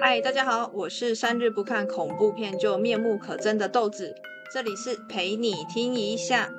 嗨，大家好，我是三日不看恐怖片就面目可憎的豆子，这里是陪你听一下。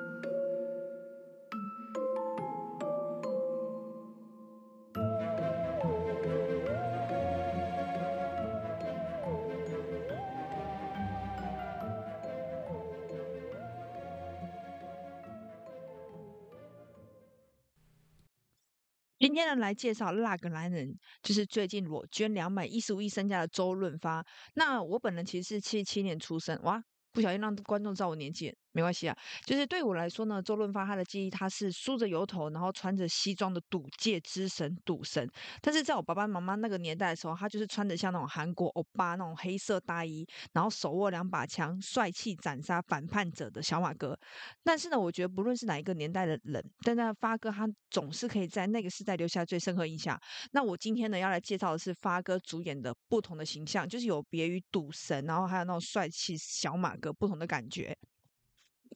那，来介绍那个男人，就是最近裸捐两百一十五亿身家的周润发。那我本人其实是七七年出生，哇，不小心让观众知道我年纪。没关系啊，就是对我来说呢，周润发他的记忆他是梳着油头，然后穿着西装的赌界之神赌神。但是在我爸爸妈妈那个年代的时候，他就是穿着像那种韩国欧巴那种黑色大衣，然后手握两把枪，帅气斩杀反叛者的小马哥。但是呢，我觉得不论是哪一个年代的人，但那发哥他总是可以在那个时代留下最深刻印象。那我今天呢要来介绍的是发哥主演的不同的形象，就是有别于赌神，然后还有那种帅气小马哥不同的感觉。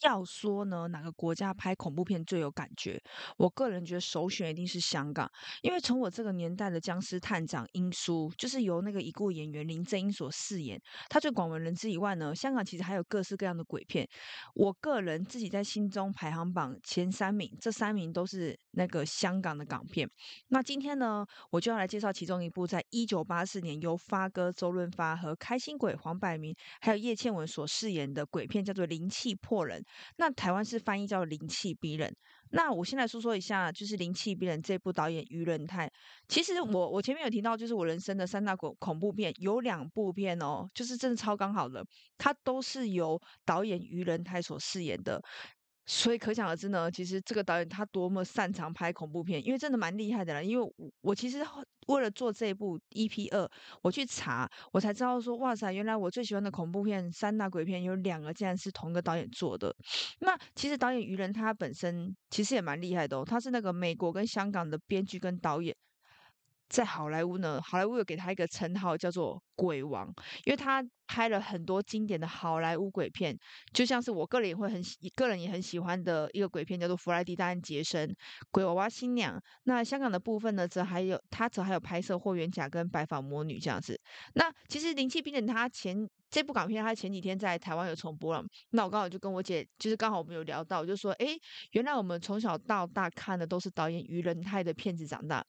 要说呢，哪个国家拍恐怖片最有感觉？我个人觉得首选一定是香港，因为从我这个年代的僵尸探长英叔，就是由那个已故演员林正英所饰演，他最广为人知以外呢，香港其实还有各式各样的鬼片。我个人自己在心中排行榜前三名，这三名都是那个香港的港片。那今天呢，我就要来介绍其中一部，在一九八四年由发哥周润发和开心鬼黄百鸣还有叶倩文所饰演的鬼片，叫做《灵气破人》。那台湾是翻译叫《灵气逼人》。那我先来说说一下，就是《灵气逼人》这部导演于仁泰。其实我我前面有提到，就是我人生的三大恐恐怖片，有两部片哦，就是真的超刚好的，它都是由导演于仁泰所饰演的。所以可想而知呢，其实这个导演他多么擅长拍恐怖片，因为真的蛮厉害的啦。因为我，其实为了做这一部 EP 二，我去查，我才知道说，哇塞，原来我最喜欢的恐怖片三大鬼片有两个竟然是同一个导演做的。那其实导演余仁他本身其实也蛮厉害的哦，他是那个美国跟香港的编剧跟导演。在好莱坞呢，好莱坞有给他一个称号叫做“鬼王”，因为他拍了很多经典的好莱坞鬼片，就像是我个人也会很，个人也很喜欢的一个鬼片叫做《弗莱迪大战杰森》、《鬼娃娃新娘》。那香港的部分呢，则还有他则还有拍摄《霍元甲》跟《白发魔女》这样子。那其实《灵气逼人》他前这部港片，他前几天在台湾有重播了。那我刚好就跟我姐，就是刚好我们有聊到，就说，哎，原来我们从小到大看的都是导演余仁泰的片子长大。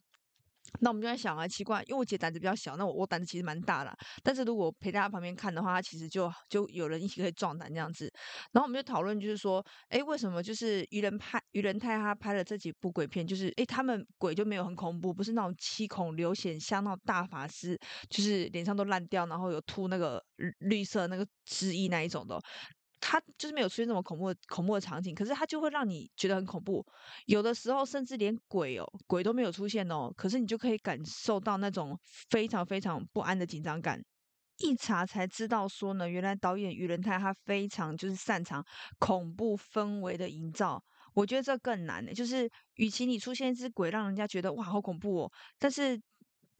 那我们就在想啊，奇怪，因为我姐胆子比较小，那我我胆子其实蛮大的。但是如果陪在她旁边看的话，她其实就就有人一起可以壮胆这样子。然后我们就讨论，就是说，哎，为什么就是愚人拍余仁泰他拍了这几部鬼片，就是哎他们鬼就没有很恐怖，不是那种七孔流血像那种大法师，就是脸上都烂掉，然后有吐那个绿色那个汁液那一种的。他就是没有出现那么恐怖恐怖的场景，可是他就会让你觉得很恐怖。有的时候甚至连鬼哦，鬼都没有出现哦，可是你就可以感受到那种非常非常不安的紧张感。一查才知道说呢，原来导演余仁泰他非常就是擅长恐怖氛围的营造。我觉得这更难呢，就是与其你出现一只鬼，让人家觉得哇好恐怖哦，但是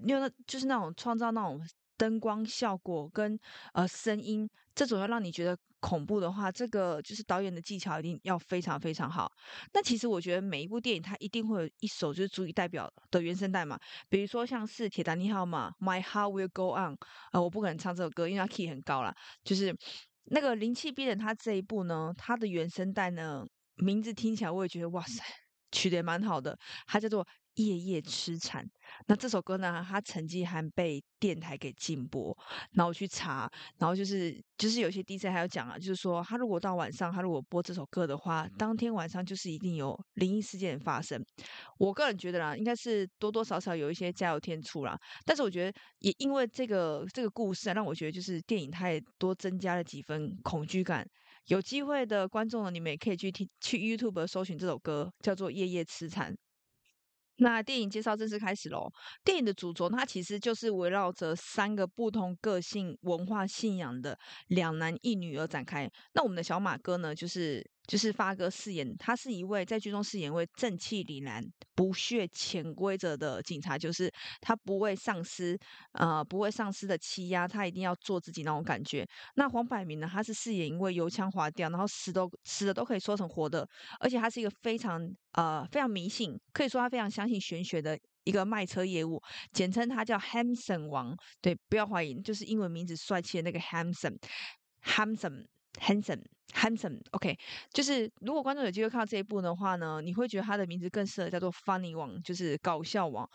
因为那就是那种创造那种。灯光效果跟呃声音，这种要让你觉得恐怖的话，这个就是导演的技巧一定要非常非常好。那其实我觉得每一部电影它一定会有一首就是足以代表的原声带嘛，比如说像是《铁达尼号》嘛，《My Heart Will Go On》呃，我不可能唱这首歌，因为它 key 很高啦。就是那个灵气逼人，它这一部呢，它的原声带呢，名字听起来我也觉得哇塞，取得蛮好的，它叫做。夜夜痴缠，那这首歌呢，它曾经还被电台给禁播。然后去查，然后就是就是有些 DJ 还有讲啊，就是说他如果到晚上，他如果播这首歌的话，当天晚上就是一定有灵异事件发生。我个人觉得啦，应该是多多少少有一些加油添醋啦。但是我觉得也因为这个这个故事啊，让我觉得就是电影它也多增加了几分恐惧感。有机会的观众呢，你们也可以去听去 YouTube 搜寻这首歌，叫做《夜夜痴缠》。那电影介绍正式开始喽。电影的主轴，它其实就是围绕着三个不同个性、文化信仰的两男一女而展开。那我们的小马哥呢，就是。就是发哥饰演，他是一位在剧中饰演一位正气凛然、不屑潜规则的警察，就是他不为上司，呃，不为上司的欺压，他一定要做自己那种感觉。那黄百鸣呢，他是饰演一位油腔滑调，然后死都死的都可以说成活的，而且他是一个非常呃非常迷信，可以说他非常相信玄学的一个卖车业务，简称他叫 Hanson 王。对，不要怀疑，就是英文名字帅气的那个 Hanson，Hanson handsome，handsome，OK，就是如果观众有机会看到这一部的话呢，你会觉得他的名字更适合叫做 Funny 王，就是搞笑王。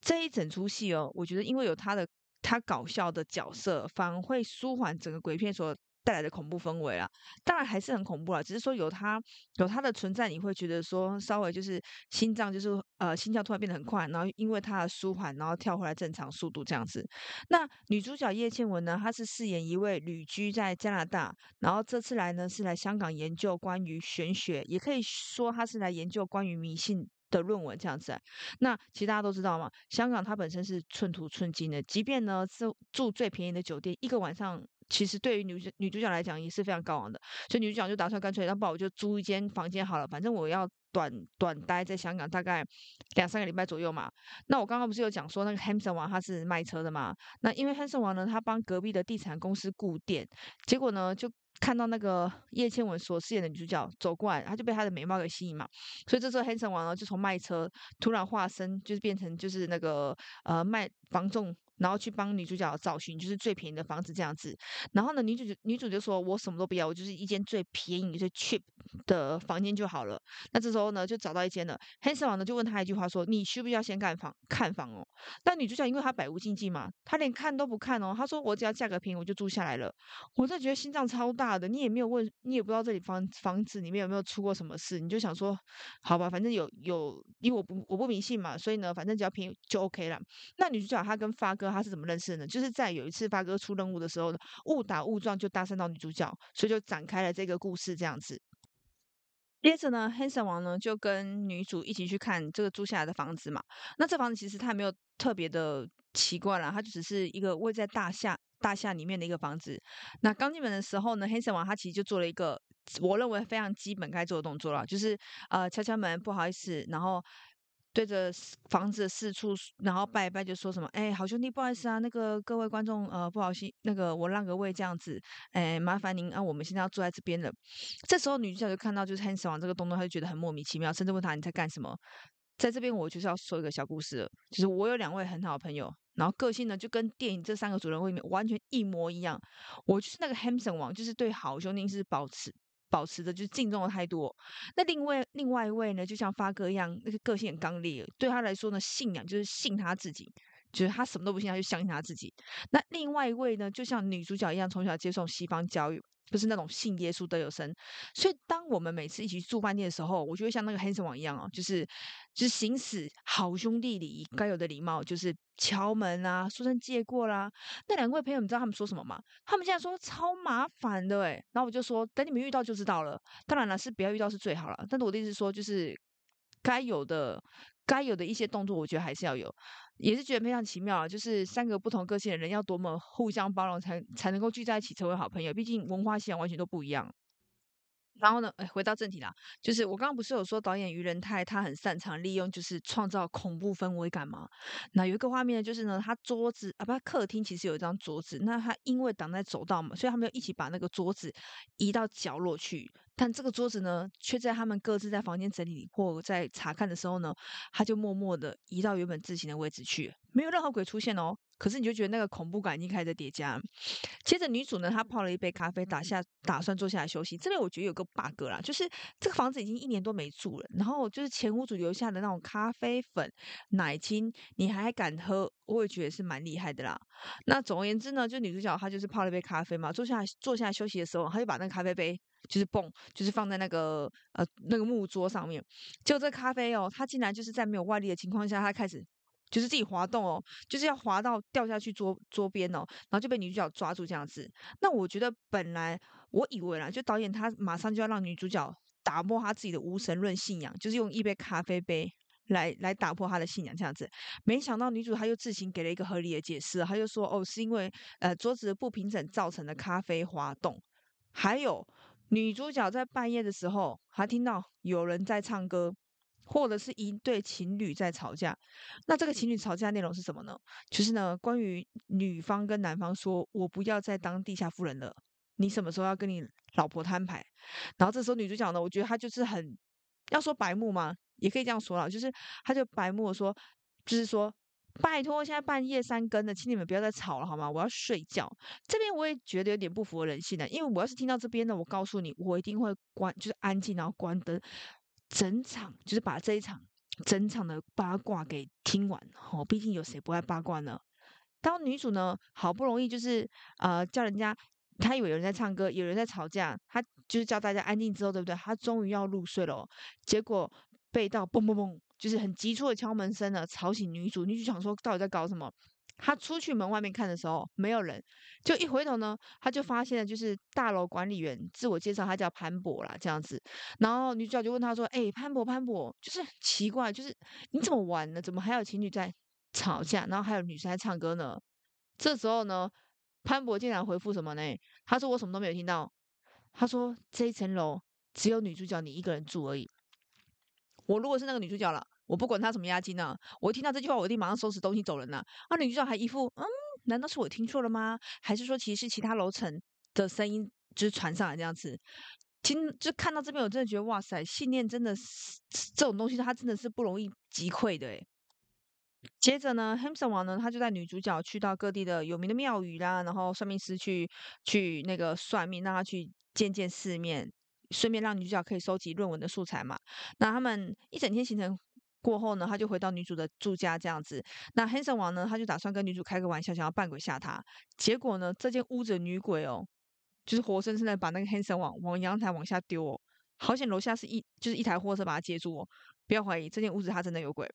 这一整出戏哦，我觉得因为有他的他搞笑的角色，反而会舒缓整个鬼片所带来的恐怖氛围啦，当然还是很恐怖啦，只是说有它有它的存在，你会觉得说稍微就是心脏就是呃心跳突然变得很快，然后因为它的舒缓，然后跳回来正常速度这样子。那女主角叶倩文呢，她是饰演一位旅居在加拿大，然后这次来呢是来香港研究关于玄学，也可以说她是来研究关于迷信的论文这样子。那其实大家都知道嘛，香港它本身是寸土寸金的，即便呢是住最便宜的酒店，一个晚上。其实对于女主女主角来讲也是非常高昂的，所以女主角就打算干脆，那不然我就租一间房间好了，反正我要短短待在香港大概两三个礼拜左右嘛。那我刚刚不是有讲说那个 Hanson 王他是卖车的嘛？那因为 Hanson 王呢，他帮隔壁的地产公司顾店，结果呢就看到那个叶倩文所饰演的女主角走过来，他就被她的美貌给吸引嘛。所以这时候 Hanson 王呢就从卖车突然化身，就是变成就是那个呃卖房仲。然后去帮女主角找寻就是最便宜的房子这样子，然后呢，女主女主就说：“我什么都不要，我就是一间最便宜、最 cheap 的房间就好了。”那这时候呢，就找到一间了。Hanson 王呢就问他一句话说：“你需不需要先看房看房哦？”但女主角因为她百无禁忌嘛，她连看都不看哦。她说：“我只要价格便宜，我就住下来了。”我真的觉得心脏超大的，你也没有问，你也不知道这里房房子里面有没有出过什么事，你就想说：“好吧，反正有有，因为我不我不迷信嘛，所以呢，反正只要便宜就 OK 了。”那女主角她跟发哥。他是怎么认识的呢？就是在有一次发哥出任务的时候呢，误打误撞就搭讪到女主角，所以就展开了这个故事这样子。接着呢黑神王呢就跟女主一起去看这个租下来的房子嘛。那这房子其实它没有特别的奇怪啦，它就只是一个位在大厦大厦里面的一个房子。那刚进门的时候呢黑神王他其实就做了一个我认为非常基本该做的动作啦，就是呃敲敲门，不好意思，然后。对着房子四处，然后拜一拜，就说什么：“哎，好兄弟，不好意思啊，那个各位观众，呃，不好意，那个我让个位这样子，哎，麻烦您啊，我们现在要坐在这边了。”这时候女主角就看到就是 Hans 王这个动作，她就觉得很莫名其妙，甚至问他：“你在干什么？”在这边，我就是要说一个小故事了，就是我有两位很好的朋友，然后个性呢就跟电影这三个主人公里面完全一模一样。我就是那个 Hanson 王，就是对好兄弟是保持。保持着就是敬重的态度。那另外另外一位呢，就像发哥一样，那个个性很刚烈。对他来说呢，信仰就是信他自己，就是他什么都不信，他就相信他自己。那另外一位呢，就像女主角一样，从小接受西方教育。不是那种信耶稣的有神，所以当我们每次一起住饭店的时候，我就会像那个黑神王一样哦，就是就是行使好兄弟礼仪该有的礼貌，就是敲门啊，说声借过啦。那两位朋友，你知道他们说什么吗？他们现在说超麻烦的诶，然后我就说等你们遇到就知道了。当然了，是不要遇到是最好了。但是我的意思是说，就是该有的。该有的一些动作，我觉得还是要有，也是觉得非常奇妙啊。就是三个不同个性的人，要多么互相包容才，才能够聚在一起成为好朋友。毕竟文化信仰完全都不一样。然后呢，哎，回到正题啦，就是我刚刚不是有说导演于仁泰他很擅长利用就是创造恐怖氛围感吗？那有一个画面就是呢，他桌子啊，不，客厅其实有一张桌子，那他因为挡在走道嘛，所以他们要一起把那个桌子移到角落去。但这个桌子呢，却在他们各自在房间整理或在查看的时候呢，他就默默的移到原本自行的位置去，没有任何鬼出现哦。可是你就觉得那个恐怖感已经开始叠加。接着女主呢，她泡了一杯咖啡，打下打算坐下来休息。这边我觉得有个 bug 啦，就是这个房子已经一年多没住了，然后就是前屋主留下的那种咖啡粉、奶精，你还敢喝？我也觉得是蛮厉害的啦。那总而言之呢，就女主角她就是泡了一杯咖啡嘛，坐下来坐下来休息的时候，她就把那个咖啡杯就是蹦，就是放在那个呃那个木桌上面。结果这咖啡哦，它竟然就是在没有外力的情况下，它开始。就是自己滑动哦，就是要滑到掉下去桌桌边哦，然后就被女主角抓住这样子。那我觉得本来我以为啦，就导演他马上就要让女主角打破她自己的无神论信仰，就是用一杯咖啡杯来来打破她的信仰这样子。没想到女主她又自行给了一个合理的解释，她就说哦，是因为呃桌子的不平整造成的咖啡滑动。还有女主角在半夜的时候还听到有人在唱歌。或者是一对情侣在吵架，那这个情侣吵架内容是什么呢？就是呢，关于女方跟男方说：“我不要再当地下夫人了，你什么时候要跟你老婆摊牌？”然后这时候女主角呢，我觉得她就是很要说白目嘛？也可以这样说啦，就是她就白目说：“就是说。拜托，现在半夜三更的，请你们不要再吵了好吗？我要睡觉。这边我也觉得有点不符合人性的，因为我要是听到这边呢，我告诉你，我一定会关，就是安静，然后关灯，整场就是把这一场整场的八卦给听完。哦，毕竟有谁不爱八卦呢？当女主呢，好不容易就是呃叫人家，她以为有人在唱歌，有人在吵架，她就是叫大家安静之后，对不对？她终于要入睡了，结果被到嘣嘣嘣。就是很急促的敲门声呢，吵醒女主。女主想说到底在搞什么？他出去门外面看的时候，没有人，就一回头呢，他就发现了，就是大楼管理员自我介绍，他叫潘博啦，这样子。然后女主角就问他说：“哎、潘博，潘博，就是奇怪，就是你怎么玩呢？怎么还有情侣在吵架？然后还有女生在唱歌呢？”这时候呢，潘博竟然回复什么呢？他说：“我什么都没有听到。”他说：“这一层楼只有女主角你一个人住而已。”我如果是那个女主角了，我不管他什么押金呢，我一听到这句话，我一定马上收拾东西走人了。啊，女主角还一副嗯，难道是我听错了吗？还是说其实是其他楼层的声音就是传上来这样子？听就看到这边，我真的觉得哇塞，信念真的是这种东西，它真的是不容易击溃的诶。接着呢，Hamson 王呢，他就带女主角去到各地的有名的庙宇啦，然后算命师去去那个算命，让他去见见世面。顺便让女主角可以收集论文的素材嘛。那他们一整天行程过后呢，他就回到女主的住家这样子。那黑神王呢，他就打算跟女主开个玩笑，想要扮鬼吓她。结果呢，这间屋子的女鬼哦，就是活生生的把那个黑神王往阳台往下丢哦。好险楼下是一就是一台货车把它接住哦。不要怀疑，这间屋子它真的有鬼。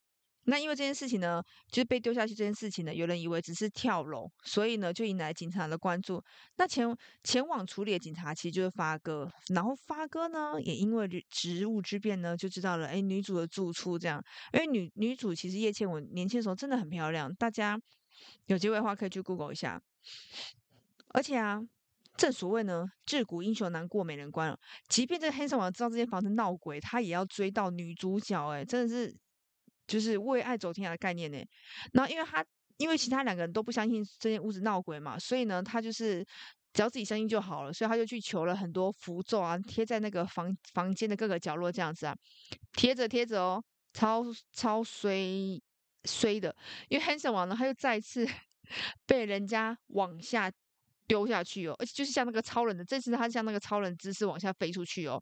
那因为这件事情呢，就是被丢下去这件事情呢，有人以为只是跳楼，所以呢就引来警察的关注。那前前往处理的警察其实就是发哥，然后发哥呢也因为职务之便呢就知道了，哎，女主的住处这样。因为女女主其实叶倩文年轻的时候真的很漂亮，大家有机会的话可以去 Google 一下。而且啊，正所谓呢，自古英雄难过美人关，即便这个黑社王知道这间房子闹鬼，他也要追到女主角，哎，真的是。就是为爱走天涯的概念呢，然后因为他因为其他两个人都不相信这间屋子闹鬼嘛，所以呢，他就是只要自己相信就好了，所以他就去求了很多符咒啊，贴在那个房房间的各个角落这样子啊，贴着贴着哦，超超衰衰的，因为 Hanson 王呢，他又再次 被人家往下丢下去哦，而且就是像那个超人的，这次他像那个超人姿势往下飞出去哦。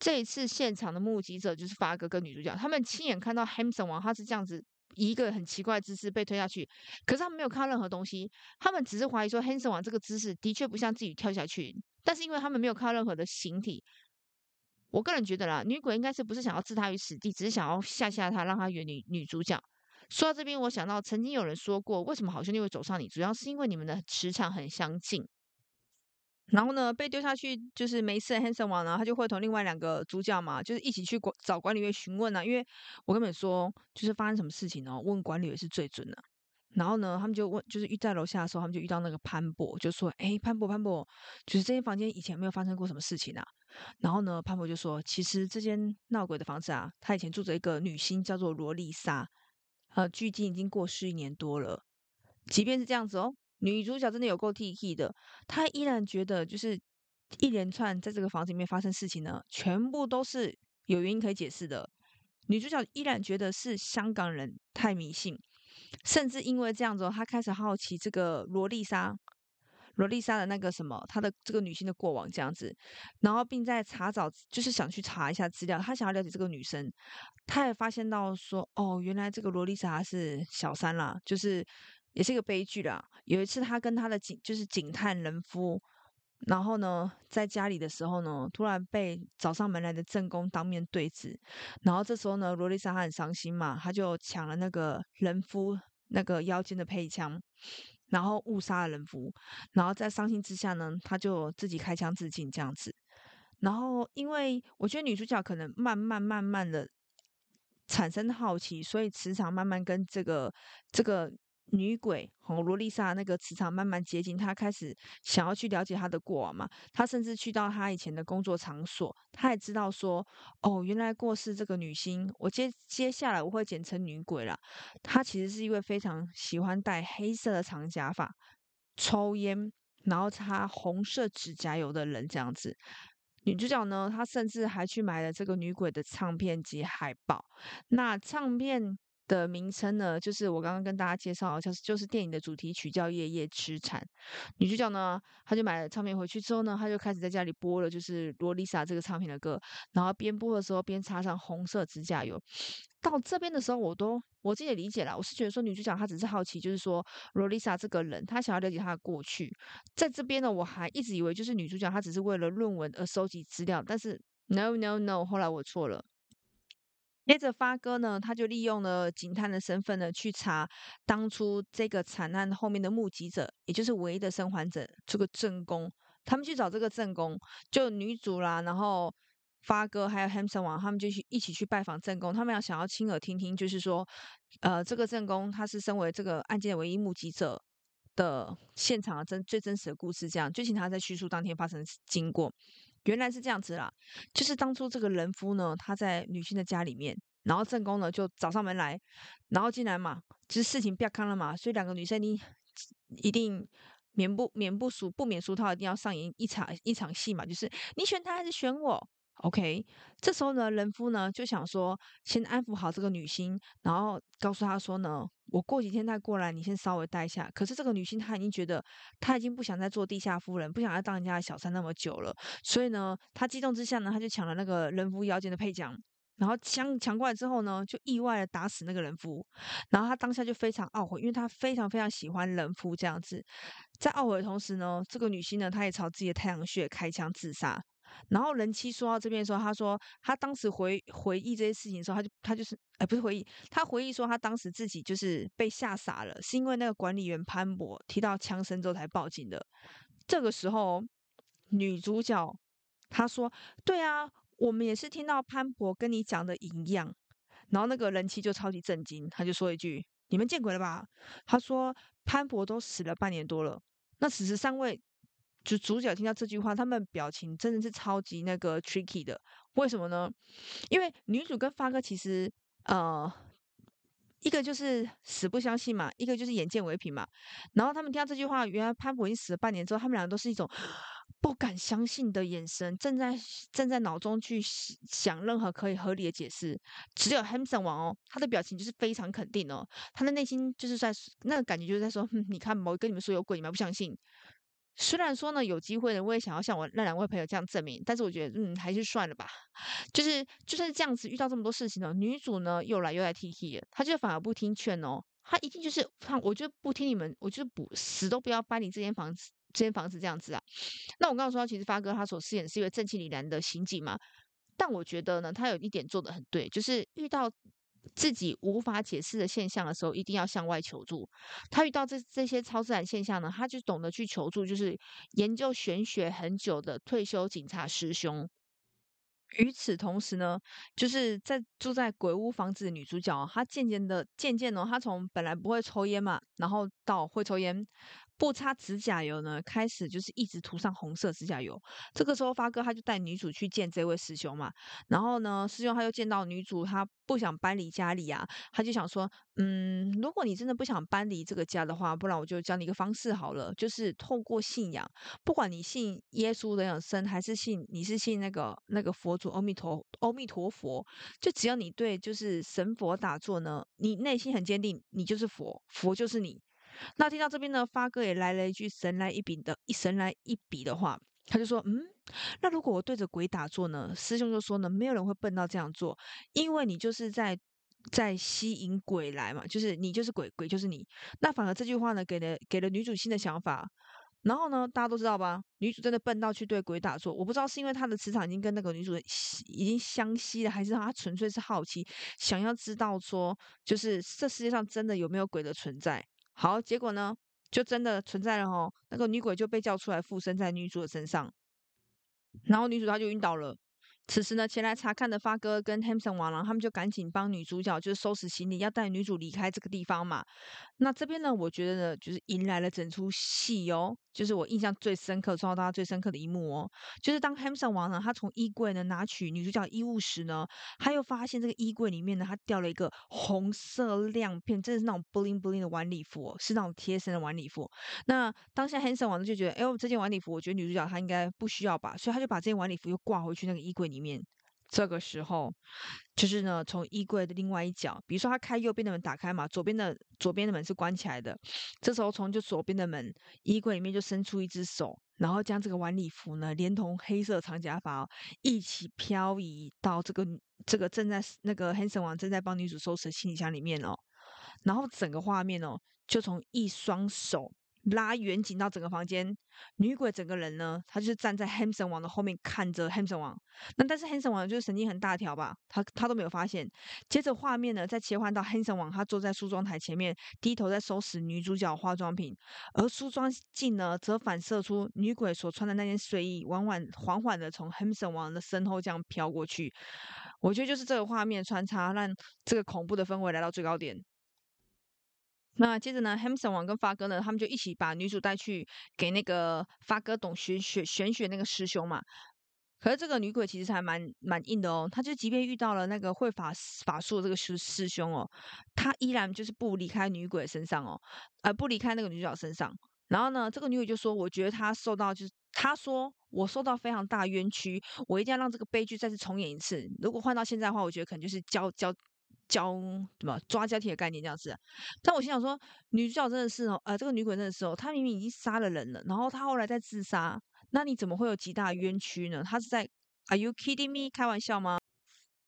这一次现场的目击者就是发哥跟女主角，他们亲眼看到 Hanson 王他是这样子一个很奇怪的姿势被推下去，可是他们没有看到任何东西，他们只是怀疑说 Hanson 王这个姿势的确不像自己跳下去，但是因为他们没有看到任何的形体，我个人觉得啦，女鬼应该是不是想要置他于死地，只是想要吓吓他，让他远离女主角。说到这边，我想到曾经有人说过，为什么好兄弟会走上你，主要是因为你们的磁场很相近。然后呢，被丢下去就是没事的 Hanson 王呢，他就会同另外两个主角嘛，就是一起去找管理员询问啊。因为我跟你们说，就是发生什么事情哦，问管理员是最准的。然后呢，他们就问，就是遇在楼下的时候，他们就遇到那个潘博，就说：“哎，潘博，潘博，就是这间房间以前没有发生过什么事情啊？”然后呢，潘博就说：“其实这间闹鬼的房子啊，他以前住着一个女星，叫做罗丽莎，呃，距今已经过世一年多了。即便是这样子哦。”女主角真的有够 T T 的，她依然觉得就是一连串在这个房子里面发生事情呢，全部都是有原因可以解释的。女主角依然觉得是香港人太迷信，甚至因为这样子，她开始好奇这个罗丽莎，罗丽莎的那个什么，她的这个女性的过往这样子，然后并在查找，就是想去查一下资料，她想要了解这个女生，她也发现到说，哦，原来这个罗丽莎是小三啦，就是。也是一个悲剧啦。有一次，他跟他的警就是警探人夫，然后呢，在家里的时候呢，突然被找上门来的正宫当面对质。然后这时候呢，罗丽莎她很伤心嘛，她就抢了那个人夫那个腰间的配枪，然后误杀了人夫。然后在伤心之下呢，她就自己开枪自尽这样子。然后，因为我觉得女主角可能慢慢慢慢的产生好奇，所以磁场慢慢跟这个这个。女鬼和罗丽莎那个磁场慢慢接近，她开始想要去了解她的过往嘛。她甚至去到她以前的工作场所，她也知道说，哦，原来过世这个女星，我接接下来我会简称女鬼啦。她其实是一位非常喜欢戴黑色的长假发、抽烟，然后擦红色指甲油的人这样子。女主角呢，她甚至还去买了这个女鬼的唱片及海报。那唱片。的名称呢，就是我刚刚跟大家介绍，就是就是电影的主题曲叫《夜夜痴缠》。女主角呢，她就买了唱片回去之后呢，她就开始在家里播了，就是罗丽莎这个唱片的歌，然后边播的时候边擦上红色指甲油。到这边的时候，我都我自己也理解了，我是觉得说女主角她只是好奇，就是说罗丽莎这个人，她想要了解她的过去。在这边呢，我还一直以为就是女主角她只是为了论文而收集资料，但是 no no no，后来我错了。接着发哥呢，他就利用了警探的身份呢，去查当初这个惨案后面的目击者，也就是唯一的生还者这个正宫。他们去找这个正宫，就女主啦，然后发哥还有 Hanson 王，他们就去一起去拜访正宫。他们要想要亲耳听听，就是说，呃，这个正宫他是身为这个案件唯一目击者的现场的真最真实的故事，这样就请他在叙述当天发生的经过。原来是这样子啦，就是当初这个人夫呢，他在女性的家里面，然后正宫呢就找上门来，然后进来嘛，就是事情不要看了嘛，所以两个女生你一定免不免不俗不免俗套，一定要上演一场一场戏嘛，就是你选他还是选我？OK，这时候呢，人夫呢就想说，先安抚好这个女星，然后告诉她说呢，我过几天再过来，你先稍微待一下。可是这个女星她已经觉得，她已经不想再做地下夫人，不想再当人家的小三那么久了。所以呢，她激动之下呢，她就抢了那个人夫腰间的配枪，然后抢抢过来之后呢，就意外的打死那个人夫。然后她当下就非常懊悔，因为她非常非常喜欢人夫这样子。在懊悔的同时呢，这个女星呢，她也朝自己的太阳穴开枪自杀。然后人妻说到这边的时候，他说他当时回回忆这些事情的时候，他就他就是哎，不是回忆，他回忆说他当时自己就是被吓傻了，是因为那个管理员潘博听到枪声之后才报警的。这个时候，女主角她说：“对啊，我们也是听到潘博跟你讲的一样。”然后那个人妻就超级震惊，他就说一句：“你们见鬼了吧？”他说：“潘博都死了半年多了，那此时三位。”就主角听到这句话，他们表情真的是超级那个 tricky 的。为什么呢？因为女主跟发哥其实，呃，一个就是死不相信嘛，一个就是眼见为凭嘛。然后他们听到这句话，原来潘博已经死了半年之后，他们两个都是一种不敢相信的眼神，正在正在脑中去想任何可以合理的解释。只有 Hanson 王哦，他的表情就是非常肯定哦，他的内心就是在那个感觉就是在说，哼，你看，我跟你们说有鬼，你们不相信。虽然说呢，有机会呢，我也想要像我那两位朋友这样证明，但是我觉得，嗯，还是算了吧。就是就算是这样子，遇到这么多事情呢，女主呢又来又来提提，她就反而不听劝哦，她一定就是，我就不听你们，我就不死都不要搬离这间房子，这间房子这样子啊。那我刚刚说，其实发哥他所饰演是一位正气凛然的刑警嘛，但我觉得呢，他有一点做得很对，就是遇到。自己无法解释的现象的时候，一定要向外求助。他遇到这这些超自然现象呢，他就懂得去求助，就是研究玄学很久的退休警察师兄。与此同时呢，就是在住在鬼屋房子的女主角，她渐渐的渐渐的，她从本来不会抽烟嘛，然后到会抽烟。不擦指甲油呢，开始就是一直涂上红色指甲油。这个时候，发哥他就带女主去见这位师兄嘛。然后呢，师兄他又见到女主，他不想搬离家里啊，他就想说，嗯，如果你真的不想搬离这个家的话，不然我就教你一个方式好了，就是透过信仰，不管你信耶稣的养生，还是信你是信那个那个佛祖阿弥陀阿弥陀佛，就只要你对就是神佛打坐呢，你内心很坚定，你就是佛，佛就是你。那听到这边呢，发哥也来了一句神来一笔的一神来一笔的话，他就说：“嗯，那如果我对着鬼打坐呢？”师兄就说呢：“没有人会笨到这样做，因为你就是在在吸引鬼来嘛，就是你就是鬼，鬼就是你。那反而这句话呢，给了给了女主新的想法。然后呢，大家都知道吧？女主真的笨到去对鬼打坐，我不知道是因为她的磁场已经跟那个女主已经相吸了，还是她纯粹是好奇，想要知道说，就是这世界上真的有没有鬼的存在。”好，结果呢，就真的存在了哦。那个女鬼就被叫出来附身在女主的身上，然后女主她就晕倒了。此时呢，前来查看的发哥跟 Hanson 王郎他们就赶紧帮女主角就是收拾行李，要带女主离开这个地方嘛。那这边呢，我觉得呢，就是迎来了整出戏哦，就是我印象最深刻、从小到大最深刻的一幕哦，就是当 Hanson 王呢，他从衣柜呢拿取女主角衣物时呢，他又发现这个衣柜里面呢，他掉了一个红色亮片，真的是那种 bling bling 的晚礼服，是那种贴身的晚礼服。那当下 Hanson 王呢就觉得，哎呦，这件晚礼服，我觉得女主角她应该不需要吧，所以他就把这件晚礼服又挂回去那个衣柜里面。这个时候，就是呢，从衣柜的另外一角，比如说他开右边的门打开嘛，左边的左边的门是关起来的。这时候从就左边的门衣柜里面就伸出一只手，然后将这个晚礼服呢，连同黑色长假发哦，一起漂移到这个这个正在那个 Hanson 王正在帮女主收拾行李箱里面哦。然后整个画面哦，就从一双手。拉远景到整个房间，女鬼整个人呢，她就站在汉森王的后面看着汉森王。那但是汉森王就是神经很大条吧，他他都没有发现。接着画面呢，再切换到汉森王，他坐在梳妆台前面，低头在收拾女主角化妆品，而梳妆镜呢，则反射出女鬼所穿的那件睡衣，缓缓缓缓的从汉森王的身后这样飘过去。我觉得就是这个画面穿插，让这个恐怖的氛围来到最高点。那接着呢，Hamson 王跟发哥呢，他们就一起把女主带去给那个发哥懂玄学玄学那个师兄嘛。可是这个女鬼其实还蛮蛮硬的哦，她就即便遇到了那个会法法术的这个师师兄哦，她依然就是不离开女鬼身上哦，呃，不离开那个女主角身上。然后呢，这个女鬼就说：“我觉得她受到就是，她说我受到非常大冤屈，我一定要让这个悲剧再次重演一次。如果换到现在的话，我觉得可能就是交交。”教什么抓交替的概念这样子，但我心想说，女主角真的是哦，呃，这个女鬼真的是哦，她明明已经杀了人了，然后她后来再自杀，那你怎么会有极大冤屈呢？她是在 Are you kidding me？开玩笑吗？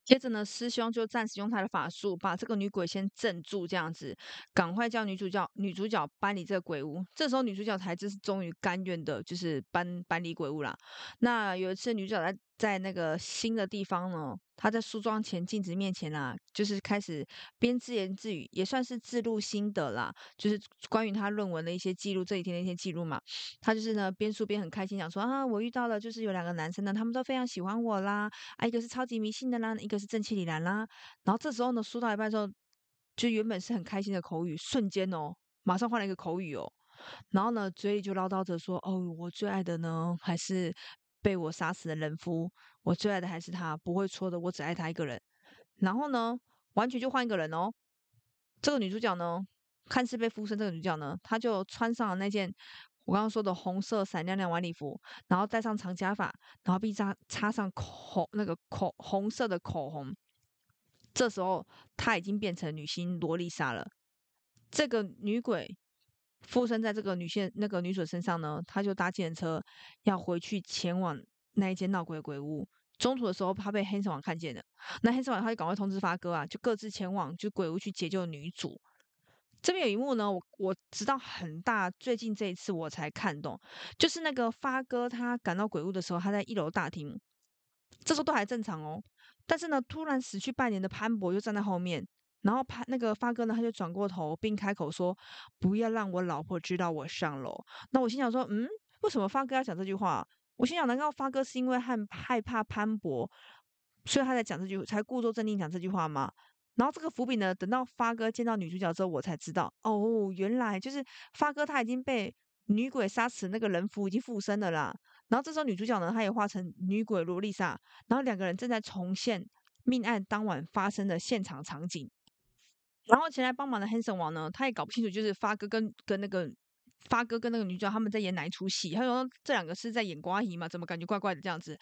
接着呢，师兄就暂时用他的法术把这个女鬼先镇住，这样子，赶快叫女主角女主角搬离这个鬼屋。这时候女主角才就是终于甘愿的，就是搬搬离鬼屋啦。那有一次女主角在在那个新的地方呢，他在梳妆前镜子面前啦，就是开始边自言自语，也算是自录心得啦，就是关于他论文的一些记录，这几天的一些记录嘛。他就是呢边梳边很开心，讲说啊，我遇到了就是有两个男生呢，他们都非常喜欢我啦，啊，一个是超级迷信的啦，一个是正气凛然啦。然后这时候呢，梳到一半之后，就原本是很开心的口语，瞬间哦，马上换了一个口语哦。然后呢，嘴里就唠叨着说：“哦，我最爱的呢，还是被我杀死的人夫。我最爱的还是他，不会错的，我只爱他一个人。”然后呢，完全就换一个人哦。这个女主角呢，看似被附身，这个女主角呢，她就穿上了那件我刚刚说的红色闪亮亮晚礼服，然后戴上长假发，然后并擦擦上口那个口红色的口红。这时候，她已经变成女星萝莉莎了。这个女鬼。附身在这个女性那个女主身上呢，她就搭计程车要回去前往那一间闹鬼的鬼屋。中途的时候，她被黑色王看见了，那黑色王他就赶快通知发哥啊，就各自前往就鬼屋去解救女主。这边有一幕呢，我我直到很大最近这一次我才看懂，就是那个发哥他赶到鬼屋的时候，他在一楼大厅，这时候都还正常哦，但是呢，突然死去半年的潘博又站在后面。然后潘那个发哥呢，他就转过头并开口说：“不要让我老婆知道我上楼。”那我心想说：“嗯，为什么发哥要讲这句话？”我心想：难道发哥是因为害害怕潘博，所以他才讲这句，才故作镇定讲这句话吗？然后这个伏笔呢，等到发哥见到女主角之后，我才知道哦，原来就是发哥他已经被女鬼杀死，那个人符已经附身了啦。然后这时候女主角呢，她也化成女鬼罗丽莎，然后两个人正在重现命案当晚发生的现场场景。然后前来帮忙的 Hanson 王呢，他也搞不清楚，就是发哥跟跟那个发哥跟那个女主角他们在演哪一出戏。他说这两个是在演瓜姨嘛，怎么感觉怪怪的这样子？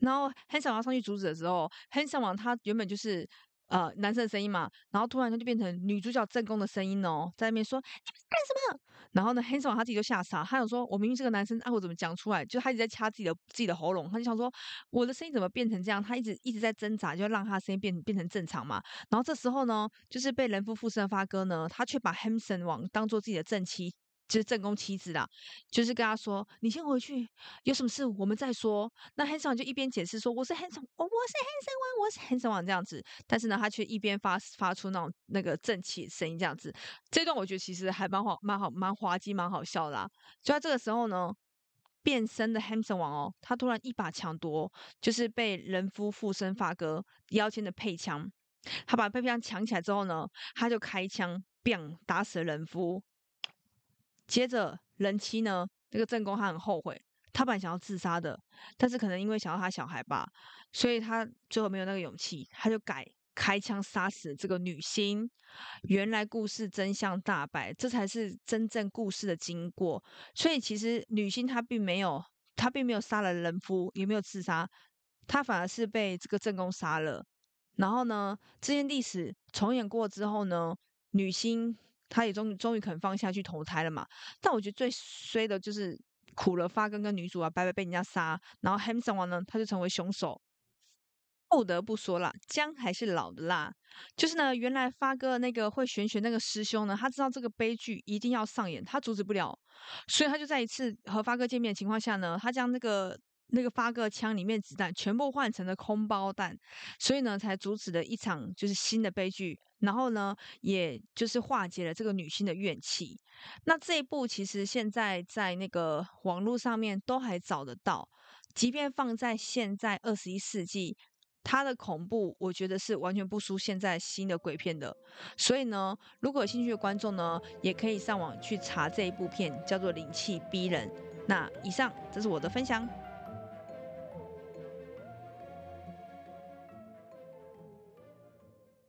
然后 Hanson 王上去阻止的时候，Hanson 王他原本就是。呃，男生的声音嘛，然后突然间就变成女主角正宫的声音哦，在那边说你干什么？然后呢，Hanson 王他自己就吓傻，他想说，我明明是个男生，啊，我怎么讲出来？就他一直在掐自己的自己的喉咙，他就想说，我的声音怎么变成这样？他一直一直在挣扎，就让他声音变变成正常嘛。然后这时候呢，就是被人夫附身的发哥呢，他却把 Hanson 王当做自己的正妻。就是正宫妻子啦，就是跟他说：“你先回去，有什么事我们再说。”那 Hanson 就一边解释说：“我是 Hanson，我我是 Hanson 王，我是 Hanson 王这样子。”但是呢，他却一边发发出那种那个正气声音这样子。这段我觉得其实还蛮好，蛮好，蛮滑稽，蛮好笑啦。就在这个时候呢，变身的 Hanson 王哦，他突然一把抢夺，就是被人夫附身发哥腰间的配枪。他把配枪抢起来之后呢，他就开枪砰打死了人夫。接着人妻呢，那个正宫他很后悔，他本来想要自杀的，但是可能因为想要他小孩吧，所以他最后没有那个勇气，他就改开枪杀死这个女星。原来故事真相大白，这才是真正故事的经过。所以其实女星她并没有，她并没有杀了人夫，也没有自杀。她反而是被这个正宫杀了。然后呢，这件历史重演过之后呢，女星他也终终于肯放下去投胎了嘛。但我觉得最衰的就是苦了发根跟女主啊，白白被人家杀，然后 Handsome 王呢，他就成为凶手。不得不说啦，姜还是老的辣。就是呢，原来发哥那个会玄学那个师兄呢，他知道这个悲剧一定要上演，他阻止不了，所以他就在一次和发哥见面的情况下呢，他将那个。那个发个枪里面子弹全部换成了空包弹，所以呢，才阻止了一场就是新的悲剧，然后呢，也就是化解了这个女性的怨气。那这一部其实现在在那个网络上面都还找得到，即便放在现在二十一世纪，它的恐怖我觉得是完全不输现在新的鬼片的。所以呢，如果有兴趣的观众呢，也可以上网去查这一部片，叫做《灵气逼人》。那以上这是我的分享。